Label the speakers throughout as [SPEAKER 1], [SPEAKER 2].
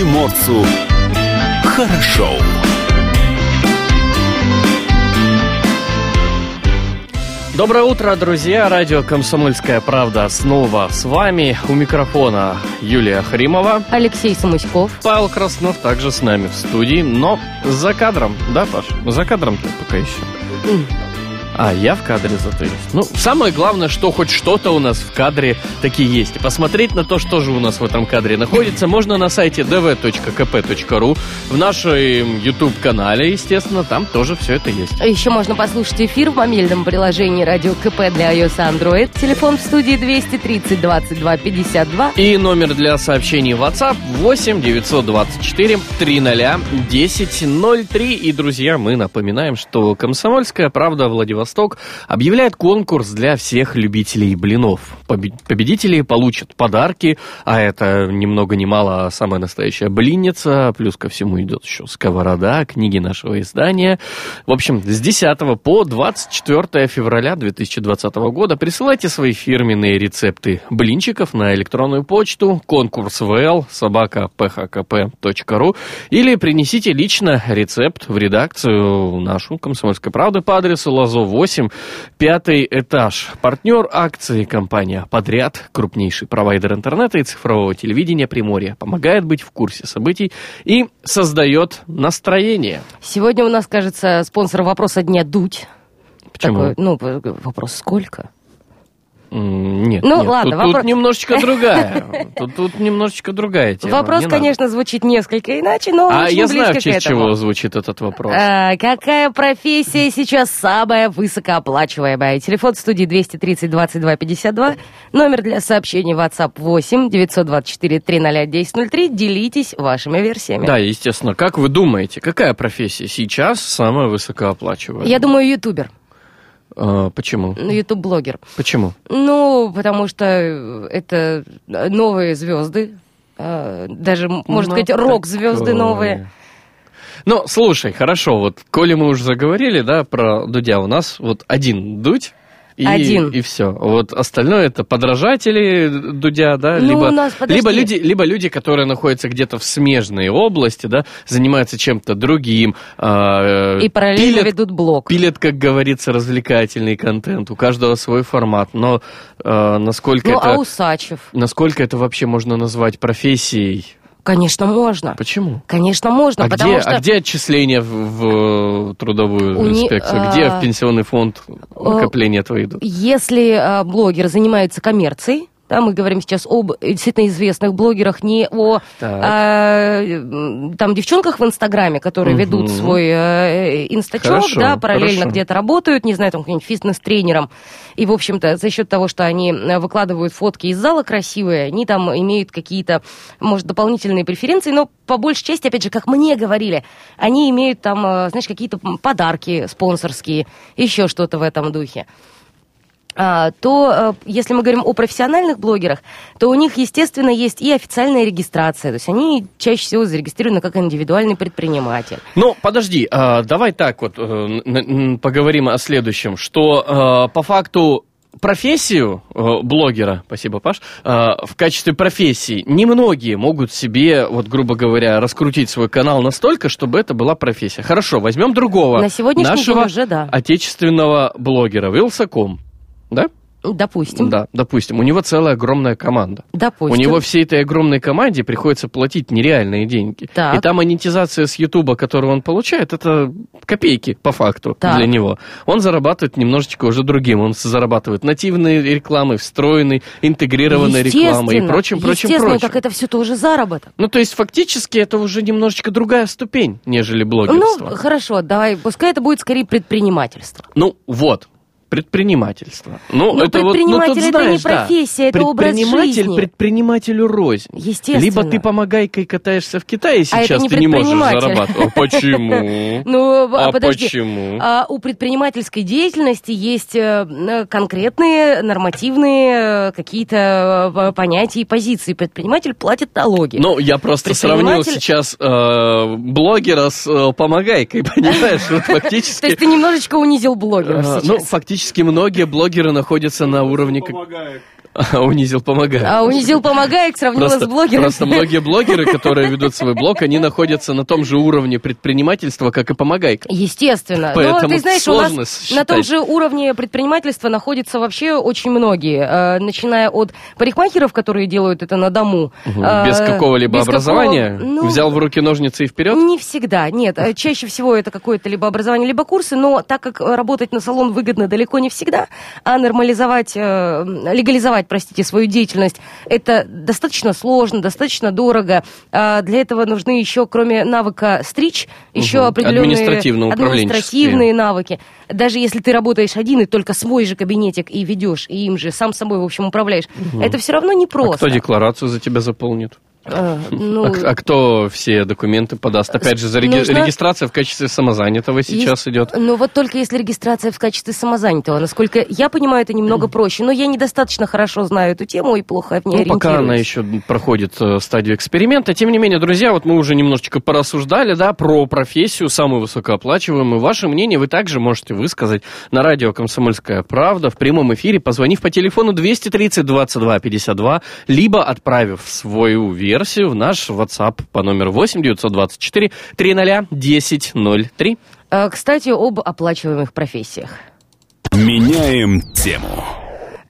[SPEAKER 1] приморцу хорошо.
[SPEAKER 2] Доброе утро, друзья! Радио «Комсомольская правда» снова с вами. У микрофона Юлия Хримова.
[SPEAKER 3] Алексей Самуськов.
[SPEAKER 2] Павел Краснов также с нами в студии, но за кадром. Да, Паш? За кадром ты пока еще. А, я в кадре зато есть. Ну, самое главное, что хоть что-то у нас в кадре таки есть. И посмотреть на то, что же у нас в этом кадре находится, можно на сайте dv.kp.ru, в нашем YouTube-канале, естественно, там тоже все это есть.
[SPEAKER 3] Еще можно послушать эфир в мобильном приложении Радио КП для iOS и Android. Телефон в студии 230 22 52.
[SPEAKER 2] И номер для сообщений в WhatsApp 8 924 300 1003. И, друзья, мы напоминаем, что «Комсомольская правда» Владивосток объявляет конкурс для всех любителей блинов. Побе- Победители получат подарки, а это ни много ни мало а самая настоящая блинница. Плюс ко всему идет еще сковорода, книги нашего издания. В общем, с 10 по 24 февраля 2020 года присылайте свои фирменные рецепты блинчиков на электронную почту конкурс vl собака phkp.ru или принесите лично рецепт в редакцию нашу «Комсомольской правды» по адресу Лазо 8, пятый этаж. Партнер акции компания «Подряд», крупнейший провайдер интернета и цифрового телевидения Приморья, помогает быть в курсе событий и создает настроение.
[SPEAKER 3] Сегодня у нас, кажется, спонсор вопроса дня Дудь.
[SPEAKER 2] Почему?
[SPEAKER 3] Такой, ну, вопрос сколько?
[SPEAKER 2] Нет,
[SPEAKER 3] Ну,
[SPEAKER 2] нет,
[SPEAKER 3] ладно,
[SPEAKER 2] тут,
[SPEAKER 3] вопро-
[SPEAKER 2] тут немножечко другая. Тут, тут немножечко другая тема.
[SPEAKER 3] Вопрос,
[SPEAKER 2] не надо.
[SPEAKER 3] конечно, звучит несколько иначе, но
[SPEAKER 2] А
[SPEAKER 3] очень
[SPEAKER 2] я
[SPEAKER 3] близко
[SPEAKER 2] знаю, в честь чего звучит этот вопрос.
[SPEAKER 3] А, какая профессия сейчас самая высокооплачиваемая? Телефон в студии 230 22 52. Номер для сообщений WhatsApp 8 924 300 1003. Делитесь вашими версиями.
[SPEAKER 2] Да, естественно. Как вы думаете, какая профессия сейчас самая высокооплачиваемая?
[SPEAKER 3] Я думаю, ютубер,
[SPEAKER 2] А, почему?
[SPEAKER 3] ну, ютуб-блогер.
[SPEAKER 2] Почему?
[SPEAKER 3] Ну, потому что это новые звезды. а, Даже, можно
[SPEAKER 2] Ну,
[SPEAKER 3] сказать, рок-звезды новые.
[SPEAKER 2] Ну, слушай, хорошо, вот, коли мы уже заговорили, да, про Дудя, у нас вот один Дудь, и,
[SPEAKER 3] Один.
[SPEAKER 2] и все. Вот остальное это подражатели Дудя, да,
[SPEAKER 3] Ну,
[SPEAKER 2] либо,
[SPEAKER 3] у нас, подожди.
[SPEAKER 2] либо, люди, либо люди, которые находятся где-то в смежной области, да, занимаются чем-то другим. а, э,
[SPEAKER 3] И параллельно
[SPEAKER 2] пилят,
[SPEAKER 3] ведут блог.
[SPEAKER 2] пилят, как говорится, развлекательный контент. У каждого свой формат. Но э, насколько
[SPEAKER 3] Ну,
[SPEAKER 2] это...
[SPEAKER 3] а Усачев?
[SPEAKER 2] Насколько это вообще можно назвать профессией?
[SPEAKER 3] Конечно, можно.
[SPEAKER 2] Почему?
[SPEAKER 3] Конечно, можно,
[SPEAKER 2] А
[SPEAKER 3] потому
[SPEAKER 2] где,
[SPEAKER 3] что...
[SPEAKER 2] а где отчисления в, в трудовую
[SPEAKER 3] У не-
[SPEAKER 2] инспекцию?
[SPEAKER 3] а,
[SPEAKER 2] Где в пенсионный фонд накопления твои идут?
[SPEAKER 3] Если а, блогер занимается коммерцией, да, мы говорим сейчас об действительно известных блогерах, не о м, там девчонках в Инстаграме, которые
[SPEAKER 2] Мгм.
[SPEAKER 3] ведут свой э, инстачок,
[SPEAKER 2] Хорошо,
[SPEAKER 3] да, параллельно где-то работают, не знаю, там каким-нибудь фитнес-тренером. И, в общем-то, за счет того, что они э, выкладывают фотки из зала красивые, они там имеют какие-то, может, дополнительные преференции, но по большей части, опять же, как мне говорили, они имеют там, э, знаешь, какие-то подарки спонсорские, еще что-то в этом духе то э, если мы говорим о профессиональных блогерах, то у них, естественно, есть и официальная регистрация. То есть они чаще всего зарегистрированы как индивидуальный предприниматель.
[SPEAKER 2] Ну, подожди, а, давай так вот э, поговорим о следующем, что э, по факту профессию э, блогера, спасибо, Паш, э, в качестве профессии немногие могут себе, вот грубо говоря, раскрутить свой канал настолько, чтобы это была профессия. Хорошо, возьмем другого
[SPEAKER 3] На сегодняшний
[SPEAKER 2] нашего
[SPEAKER 3] день уже, да.
[SPEAKER 2] отечественного блогера, Вилсаком, да?
[SPEAKER 3] Допустим.
[SPEAKER 2] Да, допустим, у него целая огромная команда.
[SPEAKER 3] Допустим.
[SPEAKER 2] У него всей этой огромной команде приходится платить нереальные деньги.
[SPEAKER 3] Так.
[SPEAKER 2] И та монетизация с Ютуба, которую он получает, это копейки по факту
[SPEAKER 3] Так.
[SPEAKER 2] для него. Он зарабатывает немножечко уже другим. Он зарабатывает нативной рекламой, встроенной, интегрированной рекламой и прочим, прочим, прочим.
[SPEAKER 3] как это все тоже заработок.
[SPEAKER 2] Ну, то есть, фактически, это уже немножечко другая ступень, нежели блогерство.
[SPEAKER 3] Ну, хорошо, давай, пускай это будет скорее предпринимательство.
[SPEAKER 2] Ну, вот. Предпринимательство. Ну,
[SPEAKER 3] Но
[SPEAKER 2] это вот, ну,
[SPEAKER 3] предприниматель
[SPEAKER 2] тут
[SPEAKER 3] это не
[SPEAKER 2] знаешь, да.
[SPEAKER 3] профессия, это образ
[SPEAKER 2] Предприниматель
[SPEAKER 3] жизни.
[SPEAKER 2] предпринимателю рознь.
[SPEAKER 3] Естественно.
[SPEAKER 2] Либо ты помогай-кой катаешься в Китае
[SPEAKER 3] А это
[SPEAKER 2] сейчас,
[SPEAKER 3] не
[SPEAKER 2] ты не можешь
[SPEAKER 3] предприниматель.
[SPEAKER 2] зарабатывать. А Почему?
[SPEAKER 3] Ну,
[SPEAKER 2] А
[SPEAKER 3] подожди.
[SPEAKER 2] почему?
[SPEAKER 3] А, у предпринимательской деятельности есть э, э, конкретные нормативные э, какие-то понятия и позиции. Предприниматель платит налоги.
[SPEAKER 2] Ну, я просто сравнил
[SPEAKER 3] Предприниматель-
[SPEAKER 2] сейчас блогера с помогайкой, понимаешь? Вот
[SPEAKER 3] То
[SPEAKER 2] фактически...
[SPEAKER 3] есть ты немножечко унизил блогеров
[SPEAKER 2] э,
[SPEAKER 3] сейчас.
[SPEAKER 2] Ну, фактически многие блогеры находятся на уровне... как- А унизил помогает.
[SPEAKER 3] А унизил помогает, сравнила
[SPEAKER 2] Просто,
[SPEAKER 3] с блогером.
[SPEAKER 2] просто многие блогеры, которые ведут свой блог, они находятся на том же уровне предпринимательства, как и помогайка.
[SPEAKER 3] Естественно.
[SPEAKER 2] Поэтому
[SPEAKER 3] Но ты знаешь, у нас на том
[SPEAKER 2] считать.
[SPEAKER 3] же уровне предпринимательства находятся вообще очень многие. Э, Начиная от парикмахеров, которые делают это на дому. э,
[SPEAKER 2] Без какого-либо
[SPEAKER 3] без
[SPEAKER 2] образования
[SPEAKER 3] какого- ну,
[SPEAKER 2] взял в руки ножницы и вперед.
[SPEAKER 3] Не всегда, нет. Э, Чаще всего это какое-то либо образование, либо курсы, но так как работать на салон выгодно далеко не всегда, а нормализовать, э, легализовать, простите, свою деятельность, это достаточно сложно, достаточно дорого. А Для этого нужны еще, кроме навыка стричь, еще
[SPEAKER 2] Мгм.
[SPEAKER 3] определенные
[SPEAKER 2] Административно-управленческие.
[SPEAKER 3] административные навыки. Даже если ты работаешь один и только свой же кабинетик и ведешь, и им же сам собой, в общем, управляешь, это все равно
[SPEAKER 2] А
[SPEAKER 3] непросто.
[SPEAKER 2] кто декларацию за тебя заполнит?
[SPEAKER 3] Э, ну,
[SPEAKER 2] А, а кто все документы подаст? Опять же, за реги-
[SPEAKER 3] Нужно-
[SPEAKER 2] регистрация в качестве самозанятого сейчас
[SPEAKER 3] Есть-
[SPEAKER 2] идет.
[SPEAKER 3] Ну вот только если регистрация в качестве самозанятого. Насколько я понимаю, это немного проще. Но я недостаточно хорошо знаю эту тему и плохо в ней
[SPEAKER 2] Ну, пока она еще проходит э, стадию эксперимента. Тем не менее, друзья, вот мы уже немножечко порассуждали, да, про профессию, самую высокооплачиваемую. Ваше мнение вы также можете высказать на радио «Комсомольская правда» в прямом эфире, позвонив по телефону 230 22 52, либо отправив свою версию в наш WhatsApp по номеру 8 924 300 1003.
[SPEAKER 3] Э, Кстати, об оплачиваемых профессиях.
[SPEAKER 1] Меняем тему.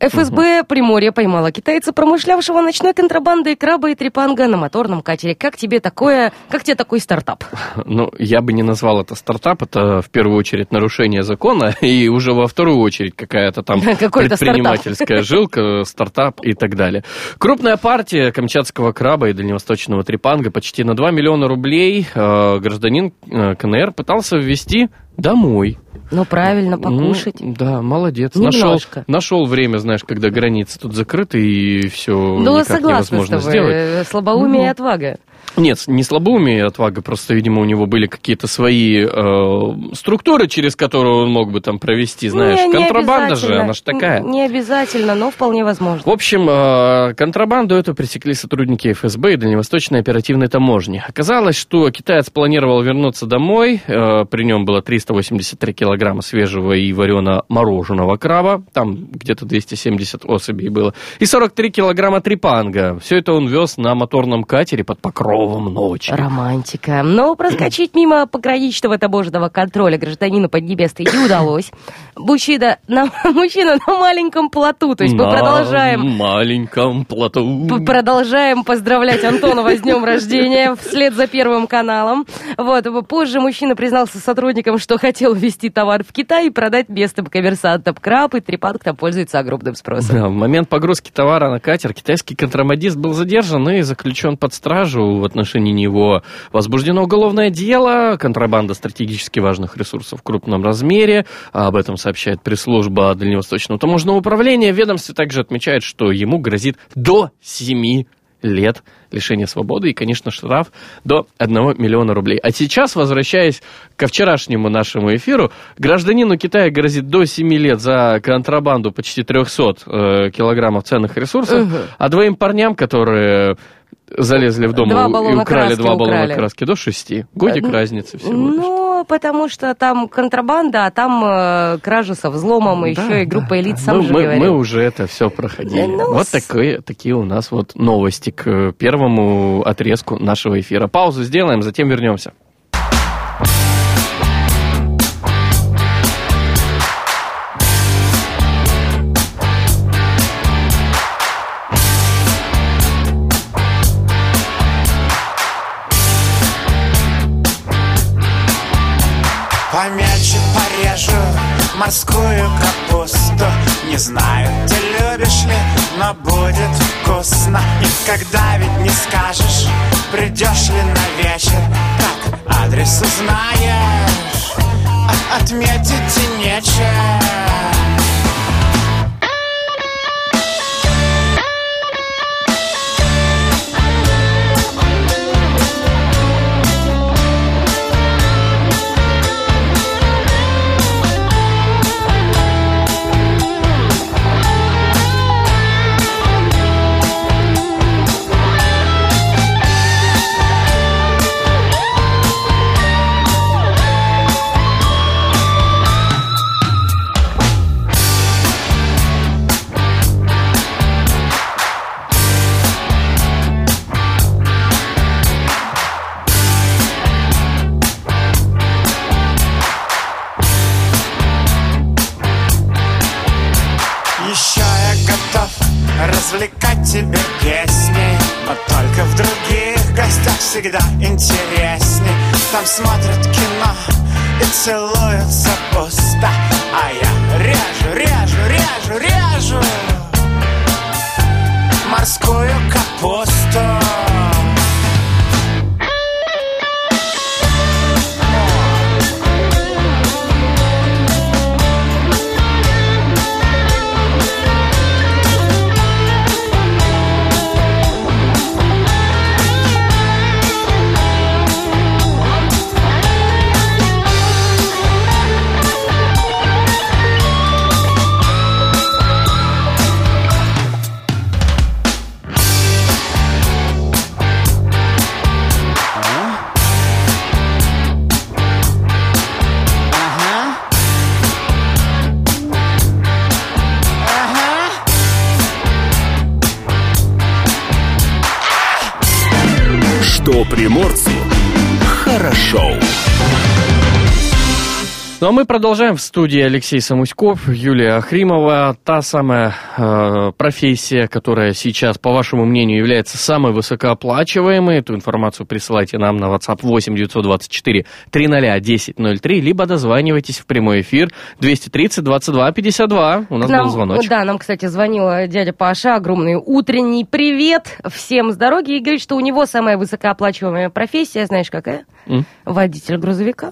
[SPEAKER 3] ФСБ Приморье поймала китайца, промышлявшего ночной контрабандой краба и трепанга на моторном катере. Как тебе такое, как тебе такой стартап?
[SPEAKER 2] Ну, я бы не назвал это стартап, это в первую очередь нарушение закона, и уже во вторую очередь какая-то там предпринимательская жилка, стартап и так далее. Крупная партия камчатского краба и дальневосточного трепанга почти на 2 миллиона рублей э, гражданин э, КНР пытался ввести домой.
[SPEAKER 3] Ну, правильно, покушать.
[SPEAKER 2] Ну, да, молодец.
[SPEAKER 3] Немножко.
[SPEAKER 2] Нашел, нашел время, знаешь, когда границы тут закрыты и все
[SPEAKER 3] да,
[SPEAKER 2] никак
[SPEAKER 3] согласна с
[SPEAKER 2] невозможно
[SPEAKER 3] тобой.
[SPEAKER 2] сделать.
[SPEAKER 3] Слабоумие и отвага.
[SPEAKER 2] Нет, не слабоумие и отвага, просто, видимо, у него были какие-то свои э, структуры, через которые он мог бы там провести, знаешь.
[SPEAKER 3] Не, не
[SPEAKER 2] Контрабанда же, она же такая.
[SPEAKER 3] Не обязательно, но вполне возможно.
[SPEAKER 2] В общем, э, контрабанду эту пресекли сотрудники ФСБ и Дальневосточной оперативной таможни. Оказалось, что китаец планировал вернуться домой. э, при нем было 383 килограмма свежего и варено мороженого краба. Там где-то 270 особей было. И 43 килограмма трепанга. Все это он вез на моторном катере под покровом ночи.
[SPEAKER 3] Романтика. Но проскочить мимо пограничного таможенного контроля гражданину Поднебесной не удалось. Мужчина на, мужчина на маленьком плоту. То есть мы
[SPEAKER 2] На
[SPEAKER 3] продолжаем
[SPEAKER 2] маленьком плоту.
[SPEAKER 3] Продолжаем поздравлять Антонова с днем рождения вслед за Первым каналом. Вот. Позже мужчина признался сотрудникам, что хотел ввести товар в Китай и продать местным коммерсантам. Краб и трепанг там пользуются огромным спросом.
[SPEAKER 2] Да, в момент погрузки товара на катер китайский контрабандист был задержан и заключен под стражу. В отношении него возбуждено уголовное дело. Контрабанда стратегически важных ресурсов в крупном размере. Об этом сообщает пресс-служба Дальневосточного таможенного управления. Ведомство также отмечает, что ему грозит до 7 лет лишения свободы и, конечно, штраф до 1 миллиона рублей. А сейчас, возвращаясь ко вчерашнему нашему эфиру, гражданину Китая грозит до 7 лет за контрабанду почти 300 э, килограммов ценных ресурсов,
[SPEAKER 3] Мгм.
[SPEAKER 2] а двоим парням, которые залезли в дом
[SPEAKER 3] Два
[SPEAKER 2] и украли два баллона
[SPEAKER 3] украли.
[SPEAKER 2] краски, до 6. Годик
[SPEAKER 3] Э,
[SPEAKER 2] разницы всего лишь.
[SPEAKER 3] Ну, потому что там контрабанда, а там э, кража со взломом, и
[SPEAKER 2] Да,
[SPEAKER 3] еще и
[SPEAKER 2] да,
[SPEAKER 3] группа элит
[SPEAKER 2] да.
[SPEAKER 3] сам
[SPEAKER 2] мы,
[SPEAKER 3] же
[SPEAKER 2] мы-
[SPEAKER 3] говорил.
[SPEAKER 2] мы уже это все проходили.
[SPEAKER 3] Ну,
[SPEAKER 2] вот
[SPEAKER 3] с-
[SPEAKER 2] такие, такие у нас вот новости к первому отрезку нашего эфира. Паузу сделаем, затем вернемся.
[SPEAKER 4] Помельче порежу морскую капусту. Не знаю, ты любишь ли, но будет вкусно. И когда ведь не скажешь, придешь ли на вечер Как адрес узнаешь, отметить и нечем интересней Там смотрят кино и целуются
[SPEAKER 2] продолжаем в студии Алексей Самуськов, Юлия Ахримова. Та самая э, профессия, которая сейчас, по вашему мнению, является самой высокооплачиваемой. Эту информацию присылайте нам на WhatsApp 8 924 300 1003, либо дозванивайтесь в прямой эфир 230 22 52. У нас
[SPEAKER 3] нам-
[SPEAKER 2] был звоночек.
[SPEAKER 3] Да, нам, кстати, звонил э, дядя Паша. Огромный утренний привет всем с дороги. И говорит, что у него самая высокооплачиваемая профессия, знаешь, какая?
[SPEAKER 2] М?
[SPEAKER 3] Водитель грузовика.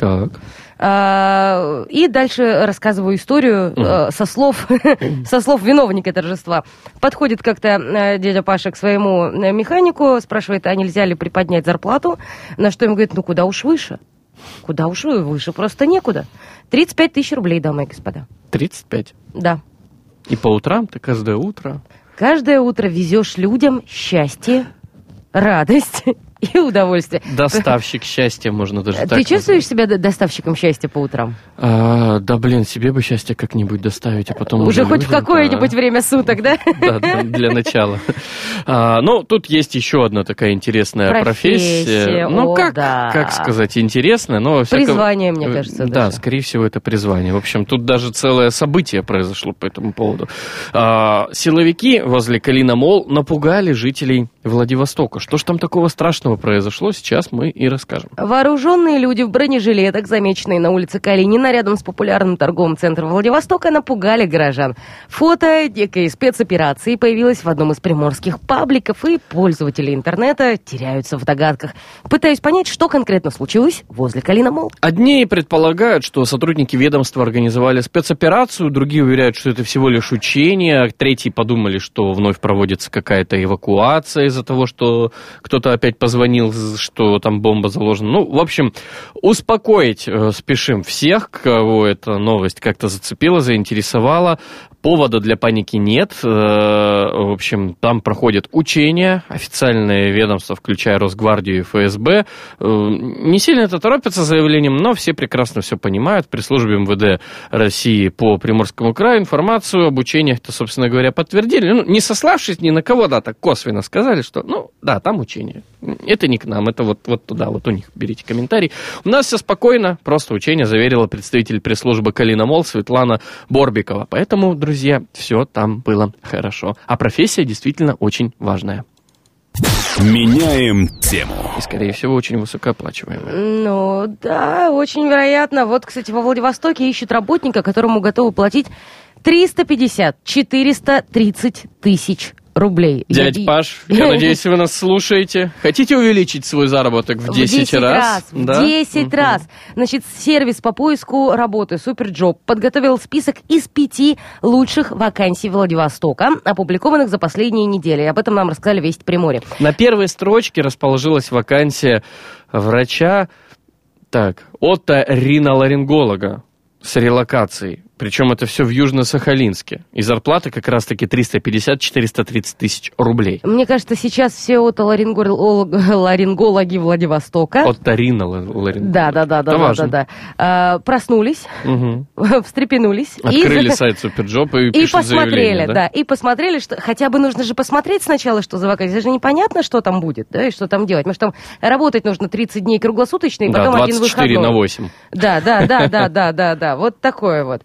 [SPEAKER 2] Так.
[SPEAKER 3] А, И дальше рассказываю историю э, со слов, со слов виновника торжества. Подходит как-то э, дядя Паша к своему э, механику, спрашивает, а нельзя ли приподнять зарплату? На что ему говорит, ну куда уж выше? Куда уж вы- выше? Просто некуда. 35 тысяч рублей, дамы и господа.
[SPEAKER 2] 35.
[SPEAKER 3] Да.
[SPEAKER 2] И по утрам ты каждое утро.
[SPEAKER 3] Каждое утро везешь людям счастье, радость и удовольствие.
[SPEAKER 2] Доставщик счастья, можно даже так
[SPEAKER 3] Ты чувствуешь
[SPEAKER 2] назвать.
[SPEAKER 3] себя доставщиком счастья по утрам?
[SPEAKER 2] А, да, блин, себе бы счастье как-нибудь доставить, а потом
[SPEAKER 3] Уже хоть в какое-нибудь время суток, да?
[SPEAKER 2] Да, для начала. А, ну, тут есть еще одна такая интересная профессия.
[SPEAKER 3] Профессия,
[SPEAKER 2] Ну,
[SPEAKER 3] о,
[SPEAKER 2] как,
[SPEAKER 3] да.
[SPEAKER 2] как сказать, интересная, но...
[SPEAKER 3] Призвание, мне кажется,
[SPEAKER 2] Да,
[SPEAKER 3] даже.
[SPEAKER 2] скорее всего, это призвание. В общем, тут даже целое событие произошло по этому поводу. А, силовики возле Калина Мол напугали жителей Владивостока. Что ж там такого страшного произошло, сейчас мы и расскажем.
[SPEAKER 3] Вооруженные люди в бронежилетах, замеченные на улице Калинина, рядом с популярным торговым центром Владивостока, напугали горожан. Фото дикой спецоперации появилось в одном из приморских пабликов, и пользователи интернета теряются в догадках. Пытаюсь понять, что конкретно случилось возле Калина Мол.
[SPEAKER 2] Одни предполагают, что сотрудники ведомства организовали спецоперацию, другие уверяют, что это всего лишь учение, третьи подумали, что вновь проводится какая-то эвакуация из-за того, что кто-то опять позвонил, что там бомба заложена. Ну, в общем, успокоить э, спешим всех, кого эта новость как-то зацепила, заинтересовала. Повода для паники нет. Э, В общем, там проходят учения, официальные ведомства, включая Росгвардию и ФСБ. Э, Не сильно это торопятся заявлением, но все прекрасно все понимают. При службе МВД России по Приморскому краю информацию об учениях-то, собственно говоря, подтвердили. Ну, не сославшись ни на кого, да, так косвенно сказали, что, ну, да, там учения. Это не к нам, это вот, вот туда, вот у них берите комментарий. У нас все спокойно, просто учение заверила представитель пресс-службы Калина Мол Светлана Борбикова. Поэтому, друзья, все там было хорошо. А профессия действительно очень важная.
[SPEAKER 1] Меняем тему.
[SPEAKER 2] И, скорее всего, очень высокооплачиваемая.
[SPEAKER 3] Ну, да, очень вероятно. Вот, кстати, во Владивостоке ищут работника, которому готовы платить 350-430 тысяч рублей.
[SPEAKER 2] Дядь
[SPEAKER 3] Я-
[SPEAKER 2] Паш, я надеюсь, вы нас слушаете. Хотите увеличить свой заработок в 10, раз?
[SPEAKER 3] В
[SPEAKER 2] Да?
[SPEAKER 3] 10
[SPEAKER 2] Мгм.
[SPEAKER 3] раз. Значит, сервис по поиску работы Superjob подготовил список из пяти лучших вакансий Владивостока, опубликованных за последние недели. Об этом нам рассказали Вести Приморье.
[SPEAKER 2] На первой строчке расположилась вакансия врача, так, оториноларинголога с релокацией. Причем это все в Южно-Сахалинске. И зарплата как раз-таки 350-430 тысяч рублей.
[SPEAKER 3] Мне кажется, сейчас все отоларингологи Владивостока
[SPEAKER 2] Оториноларинголог.
[SPEAKER 3] Да, да, да, да, да, да, да. А, проснулись, встрепенулись.
[SPEAKER 2] Открыли
[SPEAKER 3] и,
[SPEAKER 2] сайт Superjob и,
[SPEAKER 3] и посмотрели, да? и посмотрели, что хотя бы нужно же посмотреть сначала, что за вакансия. Это же непонятно, что там будет, да, и что там делать. Может, там работать нужно 30 дней круглосуточно, и
[SPEAKER 2] Да,
[SPEAKER 3] потом один
[SPEAKER 2] 24
[SPEAKER 3] выходной.
[SPEAKER 2] на 8.
[SPEAKER 3] Да, да, да, да, да, да, да, вот такое вот.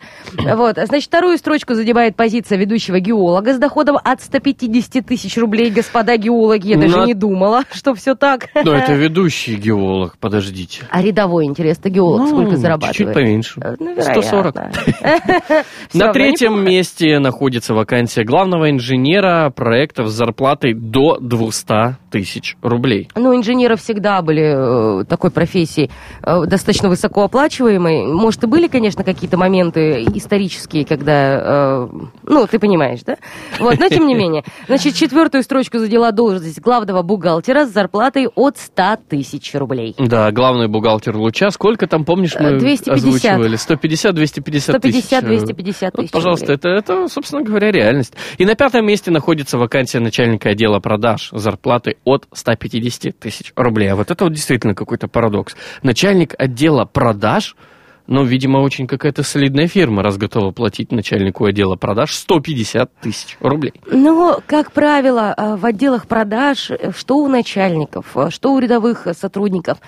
[SPEAKER 3] Вот, значит, вторую строчку занимает позиция ведущего геолога с доходом от 150 тысяч рублей. Господа геологи, я даже
[SPEAKER 2] На-
[SPEAKER 3] не думала, что все так.
[SPEAKER 2] Но это ведущий геолог, подождите.
[SPEAKER 3] А рядовой, интересно, геолог
[SPEAKER 2] Ну,
[SPEAKER 3] сколько
[SPEAKER 2] Чуть
[SPEAKER 3] зарабатывает?
[SPEAKER 2] поменьше.
[SPEAKER 3] Э, Ну,
[SPEAKER 2] 140.
[SPEAKER 3] вероятно. Всё
[SPEAKER 2] На третьем месте находится вакансия главного инженера проектов с зарплатой до 200 тысяч рублей.
[SPEAKER 3] Ну, инженеры всегда были э, такой профессией э, достаточно высокооплачиваемой. Может, и были, конечно, какие-то моменты исторические, когда, э, ну, ты понимаешь, да? Вот, но тем не менее. Значит, четвертую строчку задела должность главного бухгалтера с зарплатой от 100 тысяч рублей.
[SPEAKER 2] Да, главный бухгалтер Луча. Сколько там, помнишь, мы
[SPEAKER 3] Э, 250.
[SPEAKER 2] озвучивали? 150, 250 тысяч.
[SPEAKER 3] 150-250
[SPEAKER 2] Вот,
[SPEAKER 3] тысяч
[SPEAKER 2] пожалуйста,
[SPEAKER 3] рублей.
[SPEAKER 2] это, это, собственно говоря, реальность. И на пятом месте находится вакансия начальника отдела продаж с зарплатой от 150 тысяч рублей. А вот это вот действительно какой-то парадокс. Начальник отдела продаж, ну, видимо, очень какая-то солидная фирма, раз готова платить начальнику отдела продаж 150 тысяч рублей.
[SPEAKER 3] Ну, как правило, э, в отделах продаж, э, что у начальников, э, что у рядовых сотрудников,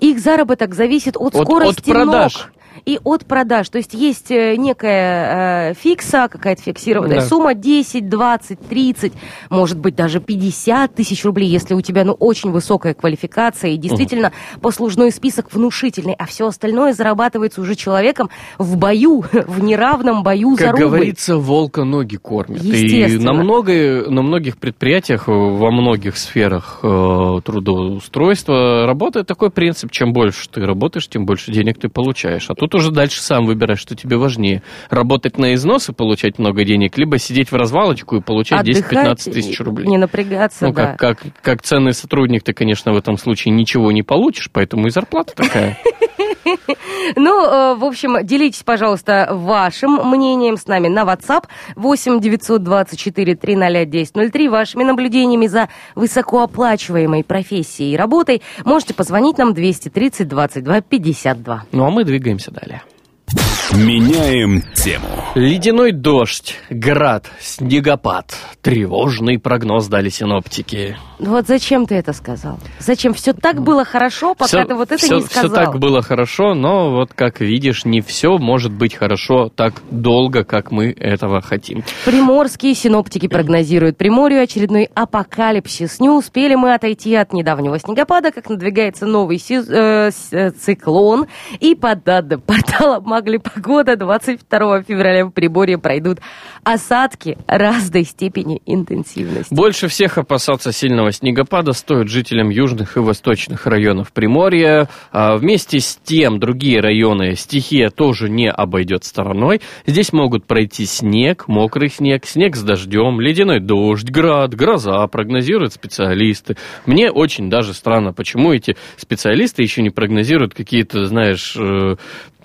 [SPEAKER 3] их заработок зависит от,
[SPEAKER 2] От-
[SPEAKER 3] скорости
[SPEAKER 2] от продаж.
[SPEAKER 3] ног. И от продаж. То есть есть э, некая э, фикса, какая-то фиксированная
[SPEAKER 2] Да.
[SPEAKER 3] сумма 10, 20, 30, может быть даже 50 тысяч рублей, если у тебя ну, очень высокая квалификация и действительно послужной список внушительный, а все остальное зарабатывается уже человеком в бою, в неравном бою за
[SPEAKER 2] Как
[SPEAKER 3] рубль.
[SPEAKER 2] говорится, волка ноги кормят. И на, много, на многих предприятиях, э, во многих сферах э, трудоустройства работает такой принцип, чем больше ты работаешь, тем больше денег ты получаешь. А тут уже дальше сам выбираешь, что тебе важнее. Работать на износ и получать много денег, либо сидеть в развалочку и получать 10-15
[SPEAKER 3] Отдыхать,
[SPEAKER 2] тысяч рублей.
[SPEAKER 3] Не напрягаться,
[SPEAKER 2] Ну,
[SPEAKER 3] да.
[SPEAKER 2] как, как, как ценный сотрудник, ты, конечно, в этом случае ничего не получишь, поэтому и зарплата такая.
[SPEAKER 3] Ну, э, в общем, делитесь, пожалуйста, вашим мнением с нами на WhatsApp 8 924 300 1003, вашими наблюдениями за высокооплачиваемой профессией и работой. Можете позвонить нам 230 22 52.
[SPEAKER 2] Ну, а мы двигаемся далее.
[SPEAKER 1] Меняем тему.
[SPEAKER 2] Ледяной дождь, град, снегопад. Тревожный прогноз дали синоптики.
[SPEAKER 3] Ну Вот зачем ты это сказал? Зачем? Все так было хорошо, пока
[SPEAKER 2] Всё-
[SPEAKER 3] ты вот это
[SPEAKER 2] всё-
[SPEAKER 3] не сказал.
[SPEAKER 2] всё так было хорошо, но вот как видишь, не все может быть хорошо так долго, как мы этого хотим.
[SPEAKER 3] Приморские синоптики прогнозируют Приморью очередной апокалипсис. Не успели мы отойти от недавнего снегопада, как надвигается новый си- э, э, циклон. И по данным портала «Магли Погода» 22 февраля в Приморье пройдут осадки разной степени интенсивности.
[SPEAKER 2] Больше всех опасаться сильного снегопада стоит жителям южных и восточных районов Приморья. А вместе с тем, другие районы стихия тоже не обойдет стороной. Здесь могут пройти снег, мокрый снег, снег с дождем, ледяной дождь, град, гроза, прогнозируют специалисты. Мне очень даже странно, почему эти специалисты еще не прогнозируют какие-то, знаешь, э,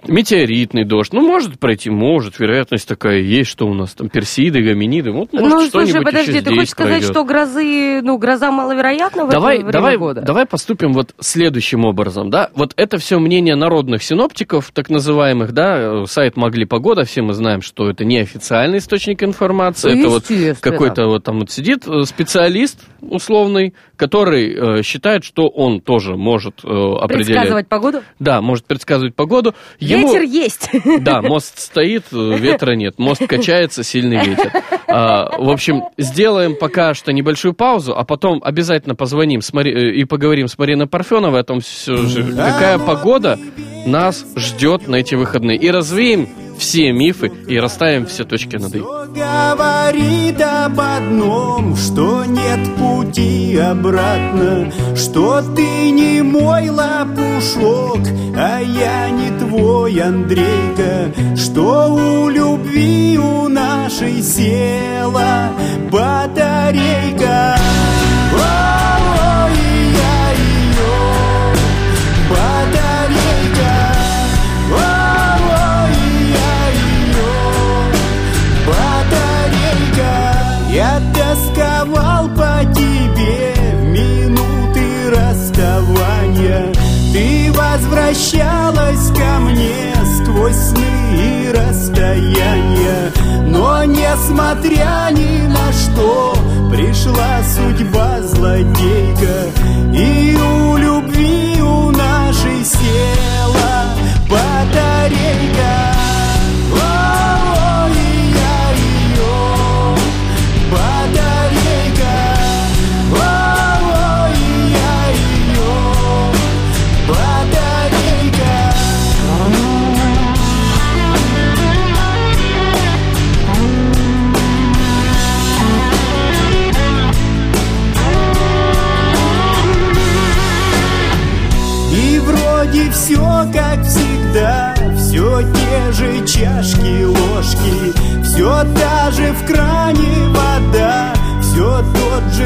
[SPEAKER 2] Метеоритный дождь. Ну, может пройти, может. Вероятность такая есть, что у нас там персиды, гоминиды. Вот, может,
[SPEAKER 3] ну, слушай, подожди, ты хочешь сказать,
[SPEAKER 2] пройдет.
[SPEAKER 3] что грозы, ну, гроза маловероятна в
[SPEAKER 2] Давай,
[SPEAKER 3] это
[SPEAKER 2] давай,
[SPEAKER 3] года?
[SPEAKER 2] давай поступим вот следующим образом, да. Вот это все мнение народных синоптиков, так называемых, да. э, Сайт Могли Погода, все мы знаем, что это неофициальный источник информации. Это вот какой-то вот там вот сидит э, специалист условный, который э, считает, что он тоже может э, определять.
[SPEAKER 3] Предсказывать погоду?
[SPEAKER 2] Да, может предсказывать погоду. Ему-
[SPEAKER 3] Ветер есть.
[SPEAKER 2] да, мост стоит, ветра нет. Мост качается, сильный ветер. А, в общем, сделаем пока что небольшую паузу, а потом обязательно позвоним с Мари- э, и поговорим с Мариной Парфеновой о том, же, какая погода нас ждет на эти выходные. И развеем все мифы и расставим все точки над «и».
[SPEAKER 5] Говорит об одном, что нет пути обратно, что ты не мой лопушок, а я не твой Андрейка, что у любви у нашей села батарейка. Несмотря ни на что Пришла судьба злодейка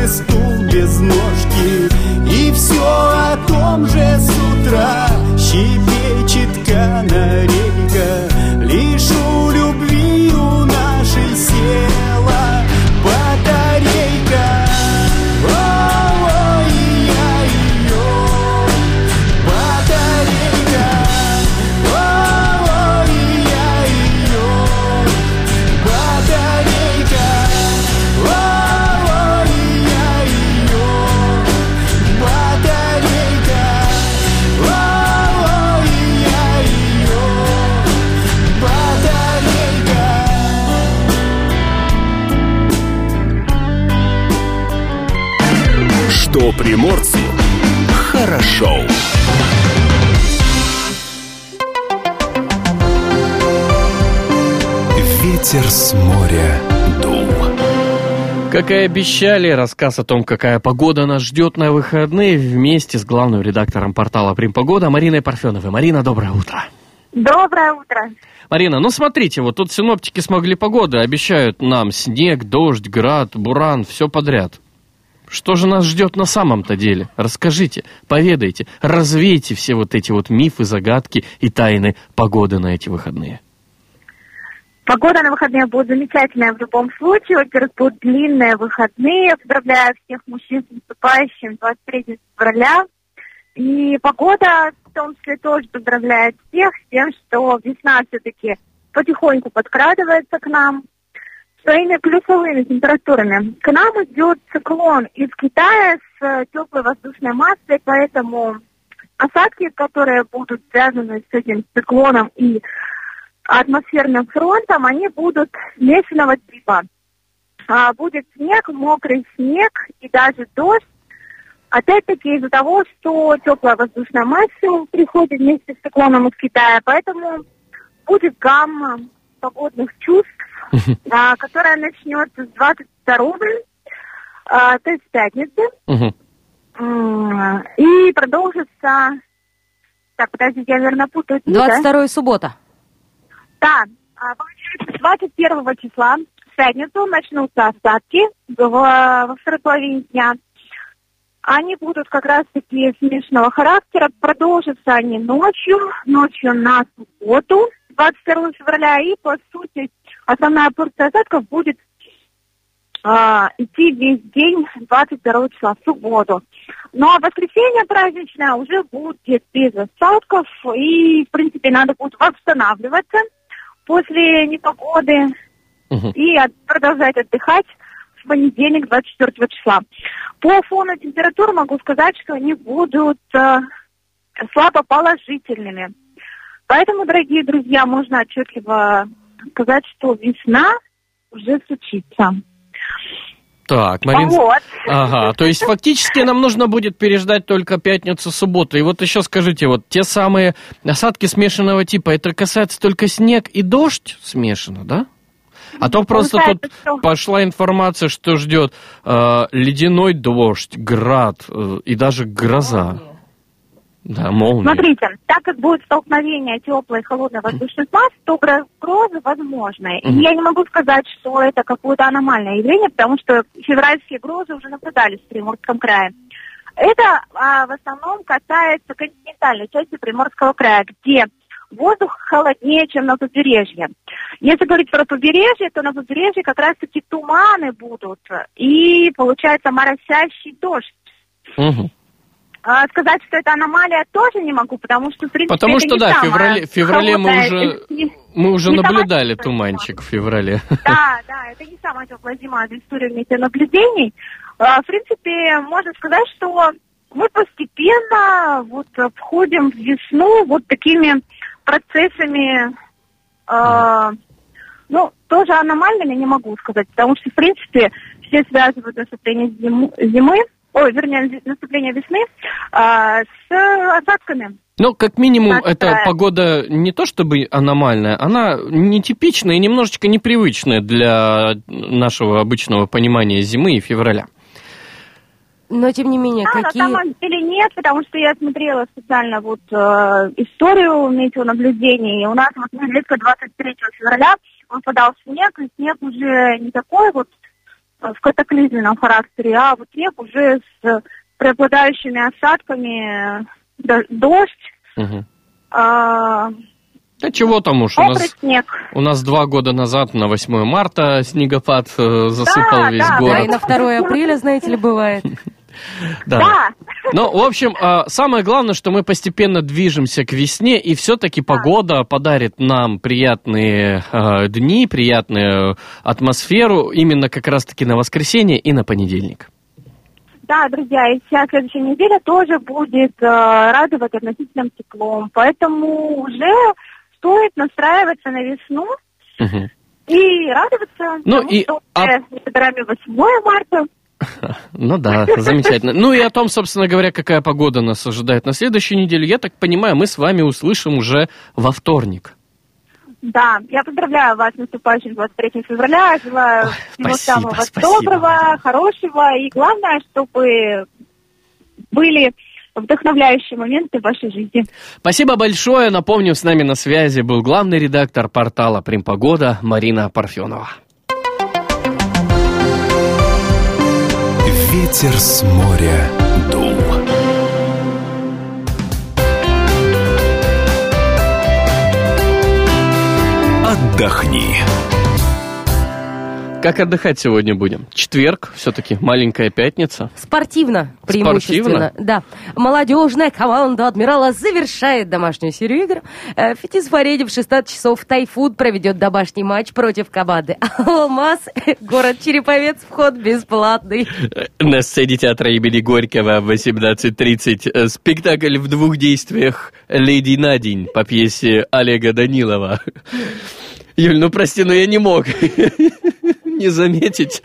[SPEAKER 5] стул без ножки
[SPEAKER 2] Как и обещали, рассказ о том, какая погода нас ждет на выходные, вместе с главным редактором портала «Примпогода» Мариной Парфеновой. Марина, доброе утро.
[SPEAKER 6] Доброе утро.
[SPEAKER 2] Марина, ну смотрите, вот тут синоптики смогли погоды, обещают нам снег, дождь, град, буран, все подряд. Что же нас ждет на самом-то деле? Расскажите, поведайте, развейте все вот эти вот мифы, загадки и тайны погоды на эти выходные.
[SPEAKER 6] Погода на выходные будет замечательная в любом случае. Во-первых, будут длинные выходные. Поздравляю всех мужчин с наступающим 23 февраля. И погода в том числе тоже поздравляет всех с тем, что весна все-таки потихоньку подкрадывается к нам своими плюсовыми температурами. К нам идет циклон из Китая с э, теплой воздушной массой, поэтому осадки, которые будут связаны с этим циклоном и атмосферным фронтом, они будут смешанного типа. А, будет снег, мокрый снег и даже дождь. Опять-таки из-за того, что теплая воздушная масса приходит вместе с циклоном из Китая, поэтому будет гамма погодных чувств, а, которая начнется с 22 а, то есть пятницы, и продолжится... Так, подождите, я, наверное, путаю. дни, да?
[SPEAKER 3] 22 суббота.
[SPEAKER 6] Да, а, получается, с 21 числа в пятницу начнутся осадки в- во второй половине дня. Они будут как раз-таки смешанного характера. Продолжатся они ночью, ночью на субботу, 22 февраля. И, по сути, основная порция осадков будет а, идти весь день 22 числа, в субботу. Ну, а воскресенье праздничное уже будет без осадков. И, в принципе, надо будет восстанавливаться после непогоды
[SPEAKER 2] Мгм.
[SPEAKER 6] и от- продолжать отдыхать в понедельник, 24 числа. По фону температур могу сказать, что они будут э, слабо положительными. Поэтому, дорогие друзья, можно отчетливо сказать, что весна уже случится.
[SPEAKER 2] Так, Марин...
[SPEAKER 6] Вот.
[SPEAKER 2] Ага, то есть фактически нам нужно будет переждать только пятницу, субботу. И вот еще скажите, вот те самые осадки смешанного типа, это касается только снег и дождь смешано, да? А то просто тут
[SPEAKER 6] что-
[SPEAKER 2] пошла информация, что ждет э, ледяной дождь, град э, и даже гроза. Да, молния.
[SPEAKER 6] Смотрите, так как будет столкновение теплой и холодной воздушных масс, то гро- грозы возможны. И я не могу сказать, что это какое-то аномальное явление, потому что февральские грозы уже наблюдались в Приморском крае. Это а, в основном касается континентальной части Приморского края, где воздух холоднее, чем на побережье. Если говорить про побережье, то на побережье как раз-таки туманы будут и, получается, моросящий дождь.
[SPEAKER 2] Мгм.
[SPEAKER 6] А, сказать, что это аномалия, тоже не могу, потому что, в принципе,
[SPEAKER 2] Потому что, да, в феврале, в феврале мы уже, мы уже
[SPEAKER 6] не
[SPEAKER 2] наблюдали туманчик в феврале.
[SPEAKER 6] Да, да, это не самая теплая историю метеонаблюдений. А, В принципе, можно сказать, что мы постепенно вот входим в весну вот такими процессами, э, ну, тоже аномальными не могу сказать, потому что, в принципе, все связывают наступление зиму- зимы, ой, вернее, наступление весны а, с осадками.
[SPEAKER 2] Ну, как минимум,
[SPEAKER 6] Так,
[SPEAKER 2] эта
[SPEAKER 6] да.
[SPEAKER 2] погода не то чтобы аномальная, она нетипичная и немножечко непривычная для нашего обычного понимания зимы и февраля.
[SPEAKER 3] Но, тем не менее,
[SPEAKER 6] Да,
[SPEAKER 3] какие...
[SPEAKER 6] на самом деле нет, потому что я смотрела специально вот э, историю метеонаблюдений. И у нас вот нередко 23 февраля выпадал снег, и снег уже не такой вот в катаклизменном характере, а вот снег уже с преобладающими осадками, э, до- дождь,
[SPEAKER 2] Мгм.
[SPEAKER 6] э,
[SPEAKER 2] Да чего там уж, у нас,
[SPEAKER 6] снег.
[SPEAKER 2] у нас два года назад на 8 марта снегопад э, засыпал
[SPEAKER 6] Да,
[SPEAKER 2] весь
[SPEAKER 6] да,
[SPEAKER 3] Да,
[SPEAKER 2] город.
[SPEAKER 3] и на 2 апреля, знаете ли, бывает.
[SPEAKER 2] Да.
[SPEAKER 6] Да.
[SPEAKER 2] Ну, в общем, а, самое главное, что мы постепенно движемся к весне, и все-таки погода подарит нам приятные а, дни, приятную атмосферу именно как раз-таки на воскресенье и на понедельник.
[SPEAKER 6] Да, друзья, и вся следующая неделя тоже будет э, радовать относительным теплом. Поэтому уже стоит настраиваться на весну
[SPEAKER 2] Мгм.
[SPEAKER 6] и радоваться.
[SPEAKER 2] Ну
[SPEAKER 6] тому,
[SPEAKER 2] и
[SPEAKER 6] что набираем 8 марта.
[SPEAKER 2] Ну да, замечательно. Ну и о том, собственно говоря, какая погода нас ожидает на следующей неделе, я так понимаю, мы с вами услышим уже во вторник.
[SPEAKER 6] Да, я поздравляю вас с наступающим 23 февраля. Желаю
[SPEAKER 2] Ой,
[SPEAKER 6] всего
[SPEAKER 2] спасибо,
[SPEAKER 6] самого
[SPEAKER 2] спасибо.
[SPEAKER 6] доброго, хорошего. И главное, чтобы были вдохновляющие моменты в вашей жизни.
[SPEAKER 2] Спасибо большое. Напомню, с нами на связи был главный редактор портала «Примпогода» Марина Парфенова.
[SPEAKER 1] Ветер с моря дул. Отдохни.
[SPEAKER 2] Как отдыхать сегодня будем? Четверг, все-таки маленькая пятница.
[SPEAKER 3] Спортивно, преимущественно. Да. Молодежная команда Адмирала завершает домашнюю серию игр. Э, В Фетисфореде в 16 часов Тайфуд проведет домашний матч против команды Алмаз. Город Череповец, вход бесплатный.
[SPEAKER 2] На сцене театра имени Горького в 18.30 э, спектакль в двух действиях «Леди на день» по пьесе Олега Данилова. Юль, ну прости, но я не мог не заметить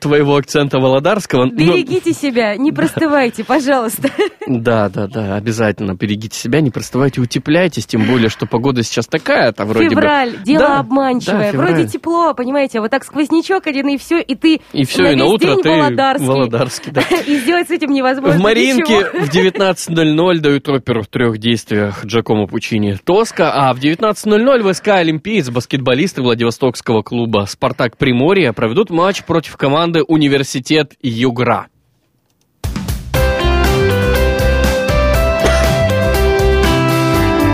[SPEAKER 2] твоего акцента володарского. но-
[SPEAKER 3] Берегите себя, не простывайте, пожалуйста.
[SPEAKER 2] Да, да, да, обязательно берегите себя, не простывайте, утепляйтесь, тем более, что погода сейчас такая-то вроде
[SPEAKER 3] Февраль,
[SPEAKER 2] бы.
[SPEAKER 3] дело
[SPEAKER 2] Да,
[SPEAKER 3] обманчивое.
[SPEAKER 2] да, февраль.
[SPEAKER 3] Вроде тепло, понимаете, вот так сквознячок один, и все, и ты
[SPEAKER 2] И все, и на утро ты
[SPEAKER 3] Володарский.
[SPEAKER 2] Володарский, да.
[SPEAKER 3] И сделать с этим невозможно
[SPEAKER 2] В Маринке
[SPEAKER 3] ничего.
[SPEAKER 2] в 19.00 дают оперу в трех действиях Джакомо Пучини «Тоска», а в 19.00 в СК «Олимпиец» баскетболисты Владивостокского клуба «Спартак Приморье» проведут матч против команды «Университет Югра».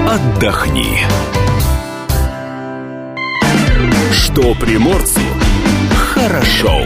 [SPEAKER 1] Отдохни. Что приморцу хорошо.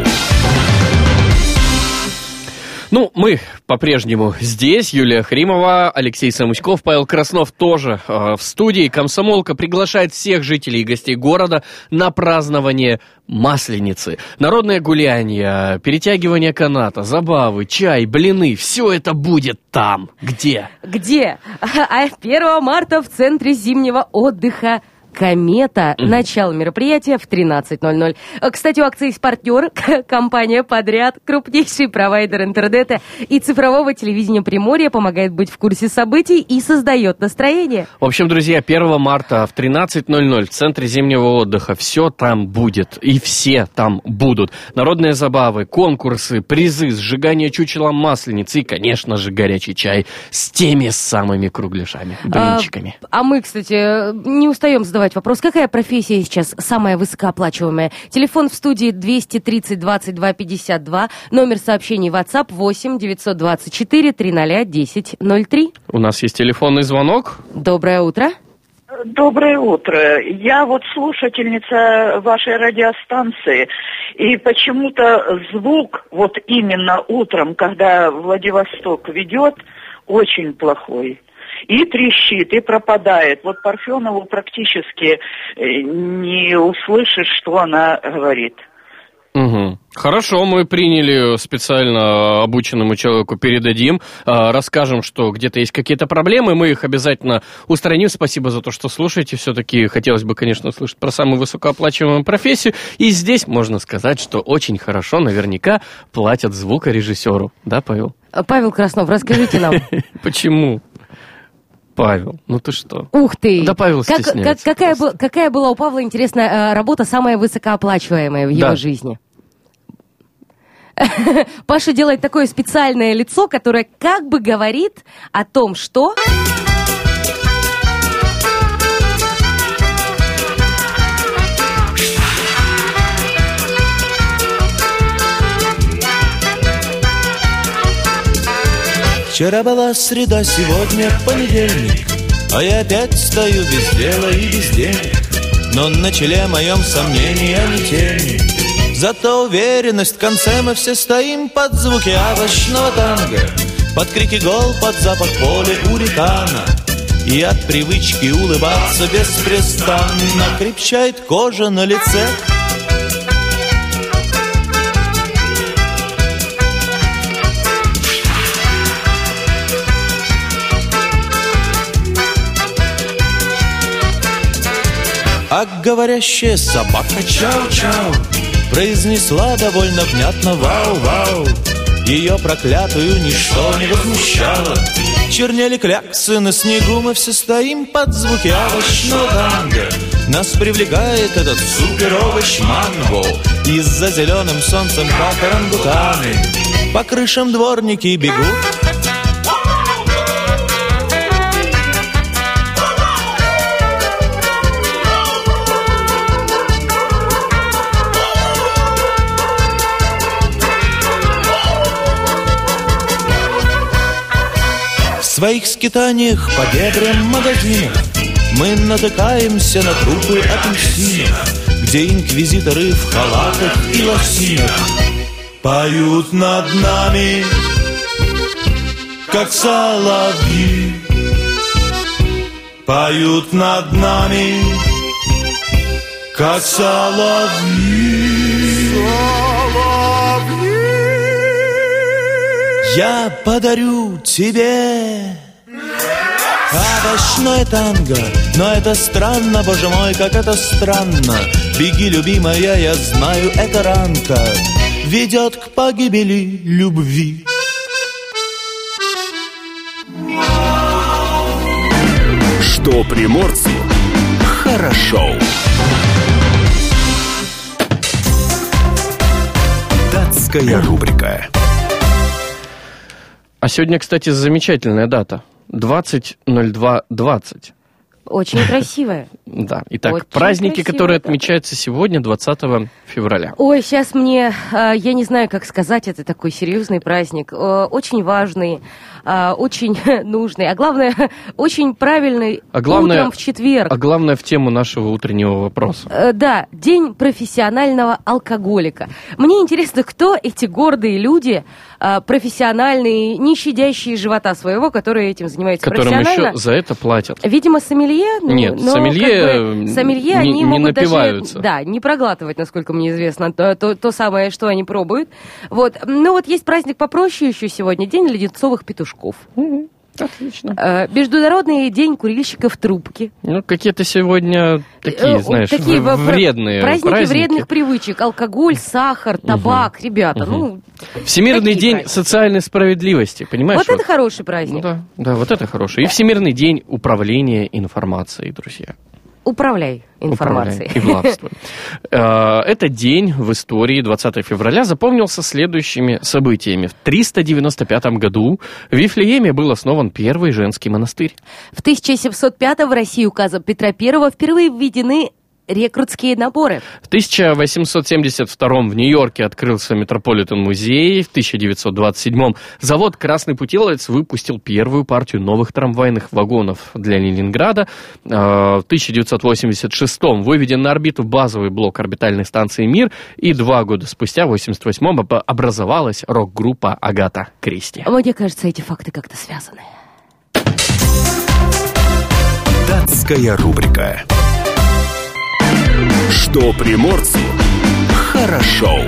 [SPEAKER 2] Ну, мы по-прежнему здесь. Юлия Хримова, Алексей Самуськов, Павел Краснов тоже э, в студии. Комсомолка приглашает всех жителей и гостей города на празднование Масленицы. Народное гуляние, перетягивание каната, забавы, чай, блины. Все это будет там. Где?
[SPEAKER 3] Где? А 1 марта в центре зимнего отдыха Комета. Начало мероприятия в 13.00. Э, Кстати, у акции есть партнер, компания «Подряд», крупнейший провайдер интернета и цифрового телевидения Приморья, помогает быть в курсе событий и создает настроение.
[SPEAKER 2] В общем, друзья, 1 марта в 13.00 в Центре зимнего отдыха все там будет. И все там будут. Народные забавы, конкурсы, призы, сжигание чучела масленицы и, конечно же, горячий чай с теми самыми кругляшами, блинчиками.
[SPEAKER 3] А, а мы, кстати, не устаем задавать вопрос, какая профессия сейчас самая высокооплачиваемая? Телефон в студии 230 22 52, номер сообщений WhatsApp 8 924 300 10 03.
[SPEAKER 2] У нас есть телефонный звонок.
[SPEAKER 3] Доброе утро.
[SPEAKER 7] Доброе утро. Я вот слушательница вашей радиостанции, и почему-то звук вот именно утром, когда Владивосток ведет, очень плохой. И трещит, и пропадает. Вот Парфенову практически э, не услышишь, что она говорит.
[SPEAKER 2] Мгм. Хорошо, мы приняли специально обученному человеку, передадим, расскажем, что где-то есть какие-то проблемы, мы их обязательно устраним. Спасибо за то, что слушаете. Все-таки хотелось бы, конечно, услышать про самую высокооплачиваемую профессию. И здесь можно сказать, что очень хорошо наверняка платят звукорежиссеру. Да, Павел?
[SPEAKER 3] Павел Краснов, расскажите нам.
[SPEAKER 2] Почему? Павел, ну ты что?
[SPEAKER 3] Ух ты!
[SPEAKER 2] Да Павел
[SPEAKER 3] Как- как- какая, был- какая была у Павла интересная э, работа, самая высокооплачиваемая в его
[SPEAKER 2] Да.
[SPEAKER 3] жизни? Паша делает такое специальное лицо, которое как бы говорит о том, что...
[SPEAKER 8] Вчера была среда, сегодня понедельник. А я опять стою без дела и без денег. Но на челе моем сомнения не тени. Зато уверенность в конце мы все стоим Под звуки овощного танго. Под крики гол, под запах поля уритана. И от привычки улыбаться беспрестанно Крепчает кожа на лице А говорящая собака чау-чау Произнесла довольно внятно вау-вау Ее проклятую ничто не возмущало. Чернели кляксы на снегу Мы все стоим под звуки овощного танго Нас привлекает этот супер-овощ манго. Из-за зеленым солнцем как орангутаны По крышам дворники бегут своих скитаниях по бедрам магазинов Мы натыкаемся на трупы апельсинов Где инквизиторы в халатах и лосинах Поют над нами, как соловьи. Поют над нами, как соловьи Я подарю тебе Овощное танго Но это странно, боже мой, как это странно Беги, любимая, я знаю, это ранка Ведет к погибели любви
[SPEAKER 1] Что приморцу хорошо. Датская рубрика.
[SPEAKER 2] А сегодня, кстати, замечательная дата. 20.02.20.
[SPEAKER 3] Очень красивая.
[SPEAKER 2] Да. Итак,
[SPEAKER 3] Очень
[SPEAKER 2] праздники, которые отмечаются сегодня, 20 февраля.
[SPEAKER 3] Ой, сейчас мне, э, я не знаю, как сказать, это такой серьезный праздник, э, очень важный, э, очень нужный, а главное, очень правильный
[SPEAKER 2] А главное-
[SPEAKER 3] утром в четверг.
[SPEAKER 2] А главное в тему нашего утреннего вопроса.
[SPEAKER 3] Э, Да, день профессионального алкоголика. Мне интересно, кто эти гордые люди, э, профессиональные, не щадящие живота своего, которые этим занимаются
[SPEAKER 2] Которым
[SPEAKER 3] профессионально.
[SPEAKER 2] еще за это платят.
[SPEAKER 3] Видимо, сомелье. ну,
[SPEAKER 2] Нет,
[SPEAKER 3] но
[SPEAKER 2] сомелье,
[SPEAKER 3] как бы сомелье
[SPEAKER 2] не-
[SPEAKER 3] они
[SPEAKER 2] не
[SPEAKER 3] могут
[SPEAKER 2] напиваются.
[SPEAKER 3] даже, да, не проглатывать, насколько мне известно, то, то, то самое, что они пробуют. Вот, ну вот есть праздник попроще еще сегодня, день леденцовых петушков.
[SPEAKER 2] Отлично.
[SPEAKER 3] Э, Международный день курильщиков трубки.
[SPEAKER 2] Ну, какие-то сегодня такие,
[SPEAKER 3] Э,
[SPEAKER 2] знаешь,
[SPEAKER 3] такие
[SPEAKER 2] в-
[SPEAKER 3] во-
[SPEAKER 2] вредные
[SPEAKER 3] праздники,
[SPEAKER 2] праздники.
[SPEAKER 3] вредных привычек. Алкоголь, сахар, табак, ребята. Ну,
[SPEAKER 2] Всемирный
[SPEAKER 3] Такие
[SPEAKER 2] день
[SPEAKER 3] праздники.
[SPEAKER 2] социальной справедливости, понимаешь?
[SPEAKER 3] вот это хороший праздник.
[SPEAKER 2] Ну да, да, вот это хороший. И Всемирный день управления информацией, друзья.
[SPEAKER 3] Управляй
[SPEAKER 2] Управляй и властвуй. Э, Этот день в истории 20 февраля запомнился следующими событиями. В 395 году в Вифлееме был основан первый женский монастырь.
[SPEAKER 3] В 1705 в России указом Петра I впервые введены рекрутские наборы.
[SPEAKER 2] В 1872 в Нью-Йорке открылся Метрополитен-музей. В 1927 завод «Красный путиловец» выпустил первую партию новых трамвайных вагонов для Ленинграда. Э, В 1986 выведен на орбиту базовый блок орбитальной станции «Мир». И два года спустя, в 1988 об- образовалась рок-группа «Агата Кристи».
[SPEAKER 3] Мне кажется, эти факты как-то связаны.
[SPEAKER 1] Датская рубрика. Что приморцу хорошо.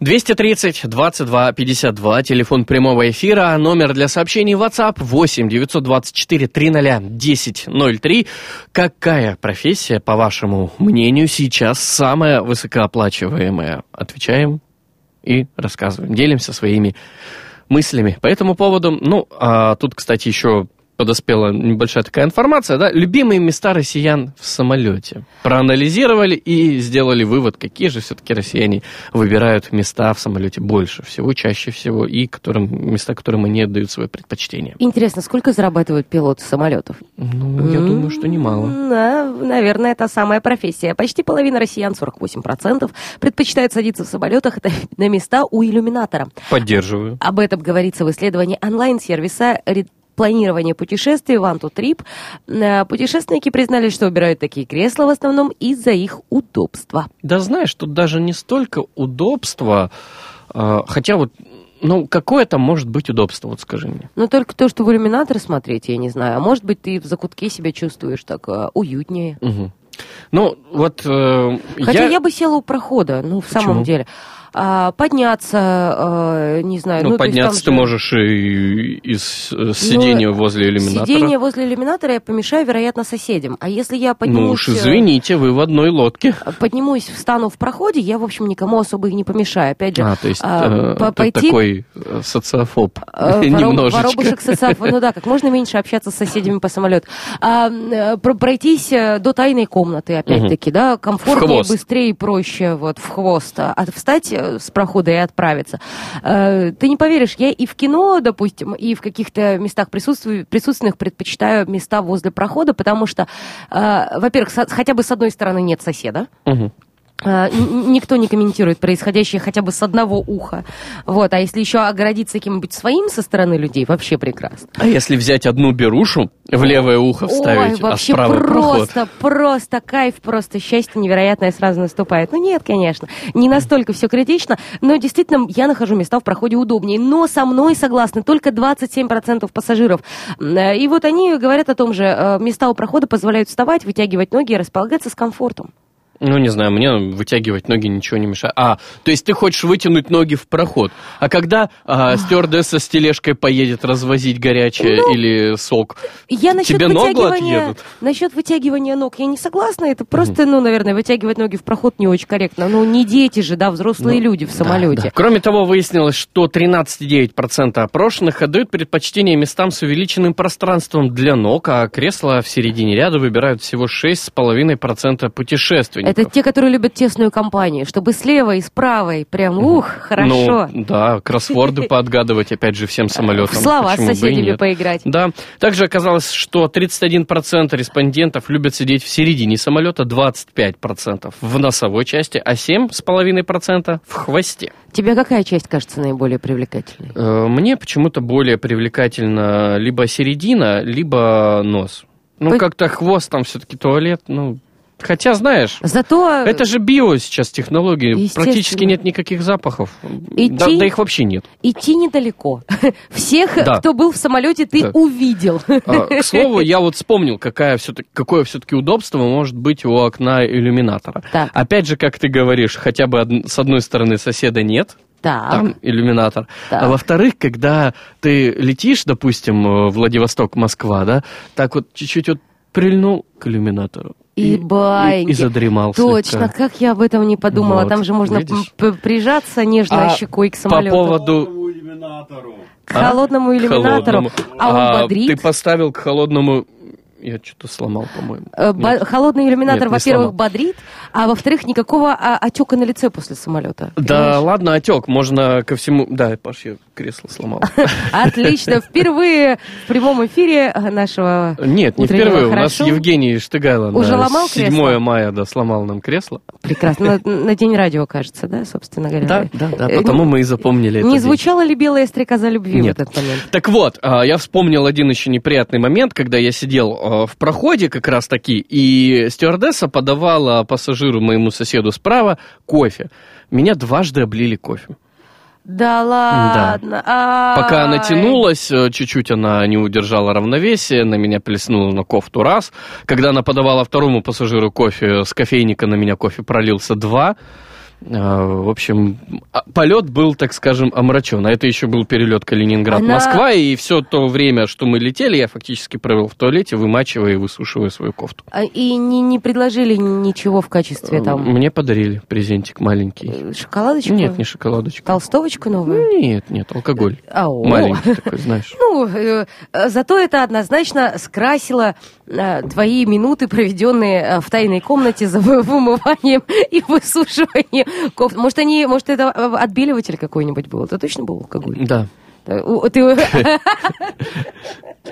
[SPEAKER 2] 230 22 52, телефон прямого эфира, номер для сообщений WhatsApp 8 924 300 1003. Какая профессия, по вашему мнению, сейчас самая высокооплачиваемая? Отвечаем и рассказываем, делимся своими мыслями по этому поводу. Ну, а тут, кстати, еще подоспела небольшая такая информация, да, любимые места россиян в самолете. Проанализировали и сделали вывод, какие же все-таки россияне выбирают места в самолете больше всего, чаще всего, и которым, места, которым они отдают свое предпочтение.
[SPEAKER 3] Интересно, сколько зарабатывают пилоты самолетов?
[SPEAKER 2] Ну, я думаю, что немало.
[SPEAKER 3] Да, наверное, это самая профессия. Почти половина россиян, 48%, предпочитают садиться в самолетах на места у иллюминатора.
[SPEAKER 2] Поддерживаю.
[SPEAKER 3] Об этом говорится в исследовании онлайн-сервиса планирования путешествий to Trip. Э, Путешественники признали, что выбирают такие кресла в основном из-за их удобства.
[SPEAKER 2] Да знаешь, тут даже не столько удобства, хотя вот ну, какое там может быть удобство, вот скажи мне?
[SPEAKER 3] Ну, только то, что в иллюминатор смотреть, я не знаю. А может быть, ты в закутке себя чувствуешь так э, уютнее.
[SPEAKER 2] Угу. Ну, вот э,
[SPEAKER 3] Хотя
[SPEAKER 2] я...
[SPEAKER 3] я бы села у прохода, ну, в самом
[SPEAKER 2] Почему?
[SPEAKER 3] деле. А, подняться, а, не знаю.
[SPEAKER 2] Ну,
[SPEAKER 3] есть
[SPEAKER 2] подняться ты
[SPEAKER 3] же-
[SPEAKER 2] можешь и из э, сидения возле иллюминатора.
[SPEAKER 3] Сидение возле иллюминатора я помешаю, вероятно, соседям. А если я
[SPEAKER 2] Ну
[SPEAKER 3] поднимусь...
[SPEAKER 2] уж
[SPEAKER 3] э,
[SPEAKER 2] извините, вы в одной лодке.
[SPEAKER 3] Поднимусь, встану в проходе, я, в общем, никому особо и не помешаю. Опять же,
[SPEAKER 2] А, то есть
[SPEAKER 3] а,
[SPEAKER 2] э, ты
[SPEAKER 3] пойти...
[SPEAKER 2] такой социофоб.
[SPEAKER 3] вороб-
[SPEAKER 2] Немножечко.
[SPEAKER 3] Воробушек социофоб. Ну да, как можно меньше общаться с соседями по самолету. А, про- пройтись до тайной комнаты, опять-таки, да, комфортнее, быстрее и проще, вот, в хвост. А встать с прохода и отправиться. Э, Ты не поверишь, я и в кино, допустим, и в каких-то местах присутствию- присутственных предпочитаю места возле прохода, потому что, э, во-первых, хотя бы с одной стороны нет соседа,
[SPEAKER 2] Мгм.
[SPEAKER 3] А, н- Никто не комментирует происходящее хотя бы с одного уха. Вот. А если еще оградиться каким-нибудь своим со стороны людей, вообще прекрасно.
[SPEAKER 2] А если взять одну берушу, в левое ухо вставить,
[SPEAKER 3] Ой,
[SPEAKER 2] а
[SPEAKER 3] вообще
[SPEAKER 2] справа проход?
[SPEAKER 3] просто, просто кайф, просто счастье невероятное сразу наступает. Ну нет, конечно, не настолько все критично, но действительно я нахожу места в проходе удобнее. Но со мной согласны только 27% пассажиров. Э, И вот они говорят о том же, э, места у прохода позволяют вставать, вытягивать ноги и располагаться с комфортом.
[SPEAKER 2] Ну, не знаю, мне вытягивать ноги ничего не мешает. А, то есть ты хочешь вытянуть ноги в проход. А когда а, стюардесса с тележкой поедет развозить горячее
[SPEAKER 3] Ну,
[SPEAKER 2] или сок,
[SPEAKER 3] Я насчет
[SPEAKER 2] тебе ногу отъедут?
[SPEAKER 3] насчет вытягивания ног я не согласна. Это просто, ну, наверное, вытягивать ноги в проход не очень корректно. Ну, не дети же, да, взрослые люди в самолете.
[SPEAKER 2] Да. Кроме того, выяснилось, что 13,9% опрошенных отдают предпочтение местам с увеличенным пространством для ног, а кресла в середине ряда выбирают всего 6,5% путешественников.
[SPEAKER 3] Это те, которые любят тесную компанию, чтобы слева и справа, и прям, ух, хорошо.
[SPEAKER 2] Ну, да, кроссворды поотгадывать, опять же, всем самолетам.
[SPEAKER 3] Слова с соседями поиграть.
[SPEAKER 2] Да. Также оказалось, что 31% респондентов любят сидеть в середине самолета, 25% в носовой части, а 7,5% в хвосте.
[SPEAKER 3] Тебе какая часть кажется наиболее привлекательной?
[SPEAKER 2] Э, Мне почему-то более привлекательно либо середина, либо нос. Ну, как-то хвост там все-таки туалет, ну... Хотя, знаешь,
[SPEAKER 3] Зато...
[SPEAKER 2] это же био сейчас технологии, практически нет никаких запахов.
[SPEAKER 3] Идти-
[SPEAKER 2] Да, да их вообще нет.
[SPEAKER 3] Идти недалеко. Всех,
[SPEAKER 2] Да.
[SPEAKER 3] кто был в самолете, ты
[SPEAKER 2] Так.
[SPEAKER 3] увидел.
[SPEAKER 2] А, К слову, я вот вспомнил, какая все-таки, какое все-таки удобство может быть у окна иллюминатора.
[SPEAKER 3] Так.
[SPEAKER 2] Опять же, как ты говоришь, хотя бы с одной стороны соседа нет,
[SPEAKER 3] Так.
[SPEAKER 2] там иллюминатор.
[SPEAKER 3] Так.
[SPEAKER 2] А во-вторых, когда ты летишь, допустим, э, Владивосток-Москва, да, так вот чуть-чуть вот прильнул к иллюминатору.
[SPEAKER 3] И баньки.
[SPEAKER 2] и задремал
[SPEAKER 3] Точно,
[SPEAKER 2] слегка.
[SPEAKER 3] как я об этом не подумала.
[SPEAKER 2] Вот,
[SPEAKER 3] Там же можно прижаться нежно
[SPEAKER 2] А
[SPEAKER 3] щекой к
[SPEAKER 2] По
[SPEAKER 3] самолету.
[SPEAKER 2] поводу...
[SPEAKER 3] К холодному иллюминатору.
[SPEAKER 2] холодному.
[SPEAKER 3] А он бодрит.
[SPEAKER 2] Ты поставил к холодному... Я что-то сломал, по-моему.
[SPEAKER 3] Э, бо-. Холодный иллюминатор, во-первых, бодрит, а во-вторых, никакого а, отека на лице после самолета.
[SPEAKER 2] Да ладно, отек, можно ко всему... Да, Паш, я кресло сломал.
[SPEAKER 3] Отлично. Впервые в прямом эфире э, нашего
[SPEAKER 2] Нет, не впервые. У нас. Евгений Штыгайло
[SPEAKER 3] Уже ломал
[SPEAKER 2] 7
[SPEAKER 3] кресло?
[SPEAKER 2] мая да, сломал нам кресло.
[SPEAKER 3] Прекрасно. На, день радио, кажется, да, собственно говоря.
[SPEAKER 2] Да, да, да,
[SPEAKER 3] Э,
[SPEAKER 2] потому мы и запомнили это.
[SPEAKER 3] Не звучала ли белая стрекоза любви в этот момент?
[SPEAKER 2] Так вот, а, я вспомнил один еще неприятный момент, когда я сидел в проходе как раз таки, и стюардесса подавала пассажиру, моему соседу справа, кофе. Меня дважды облили кофе.
[SPEAKER 3] Да ладно.
[SPEAKER 2] Пока она тянулась, э, чуть-чуть она не удержала равновесие, на меня плеснула на кофту раз. Когда она подавала второму пассажиру кофе, с кофейника на меня кофе пролился два. А, В общем, а, полет был, так скажем, омрачен. А это еще был перелет Калининград-Москва, и все то время, что мы летели, я фактически провел в туалете, вымачивая и высушивая свою кофту.
[SPEAKER 3] А, И не, не предложили ничего в качестве там
[SPEAKER 2] Мне подарили презентик маленький.
[SPEAKER 3] э, шоколадочку?
[SPEAKER 2] Нет, не шоколадочку.
[SPEAKER 3] Толстовочку новую?
[SPEAKER 2] Нет, нет, алкоголь.
[SPEAKER 3] Ау.
[SPEAKER 2] Маленький такой, знаешь.
[SPEAKER 3] Ну, э, э, зато это однозначно скрасило э, твои минуты, проведенные э, в тайной комнате за вы- вымыванием и высушиванием кофт. Может, они, может, это э, отбеливатель какой-нибудь был? Это точно был алкоголь?
[SPEAKER 2] Да.
[SPEAKER 3] Ты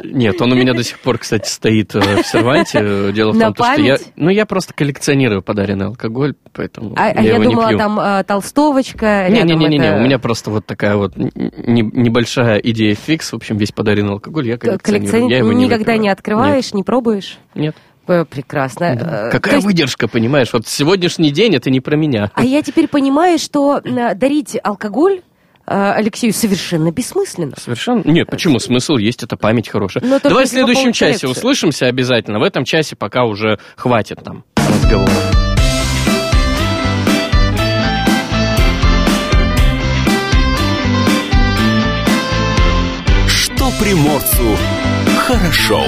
[SPEAKER 2] Нет, он у меня до сих пор, кстати, стоит э, в серванте. Дело в том, то, что я... Ну, я просто коллекционирую подаренный алкоголь, поэтому
[SPEAKER 3] А, а
[SPEAKER 2] я
[SPEAKER 3] я думала, там э, толстовочка.
[SPEAKER 2] Не-не-не, у меня просто вот такая вот небольшая идея фикс. В общем, весь подаренный алкоголь я коллекционирую.
[SPEAKER 3] коллекционер-
[SPEAKER 2] Я его не
[SPEAKER 3] Никогда не открываешь, не пробуешь?
[SPEAKER 2] Нет.
[SPEAKER 3] Э, Прекрасно. Э, то
[SPEAKER 2] Какая
[SPEAKER 3] есть-
[SPEAKER 2] выдержка, понимаешь? Вот сегодняшний день это не про меня.
[SPEAKER 3] А я теперь понимаю, что э, дарить алкоголь Алексею совершенно бессмысленно.
[SPEAKER 2] Совершенно. Нет, почему? Смысл есть, это память хорошая.
[SPEAKER 3] Но
[SPEAKER 2] Давай в следующем часе услышимся обязательно. В этом часе пока уже хватит там разговора.
[SPEAKER 1] Что приморцу хорошо.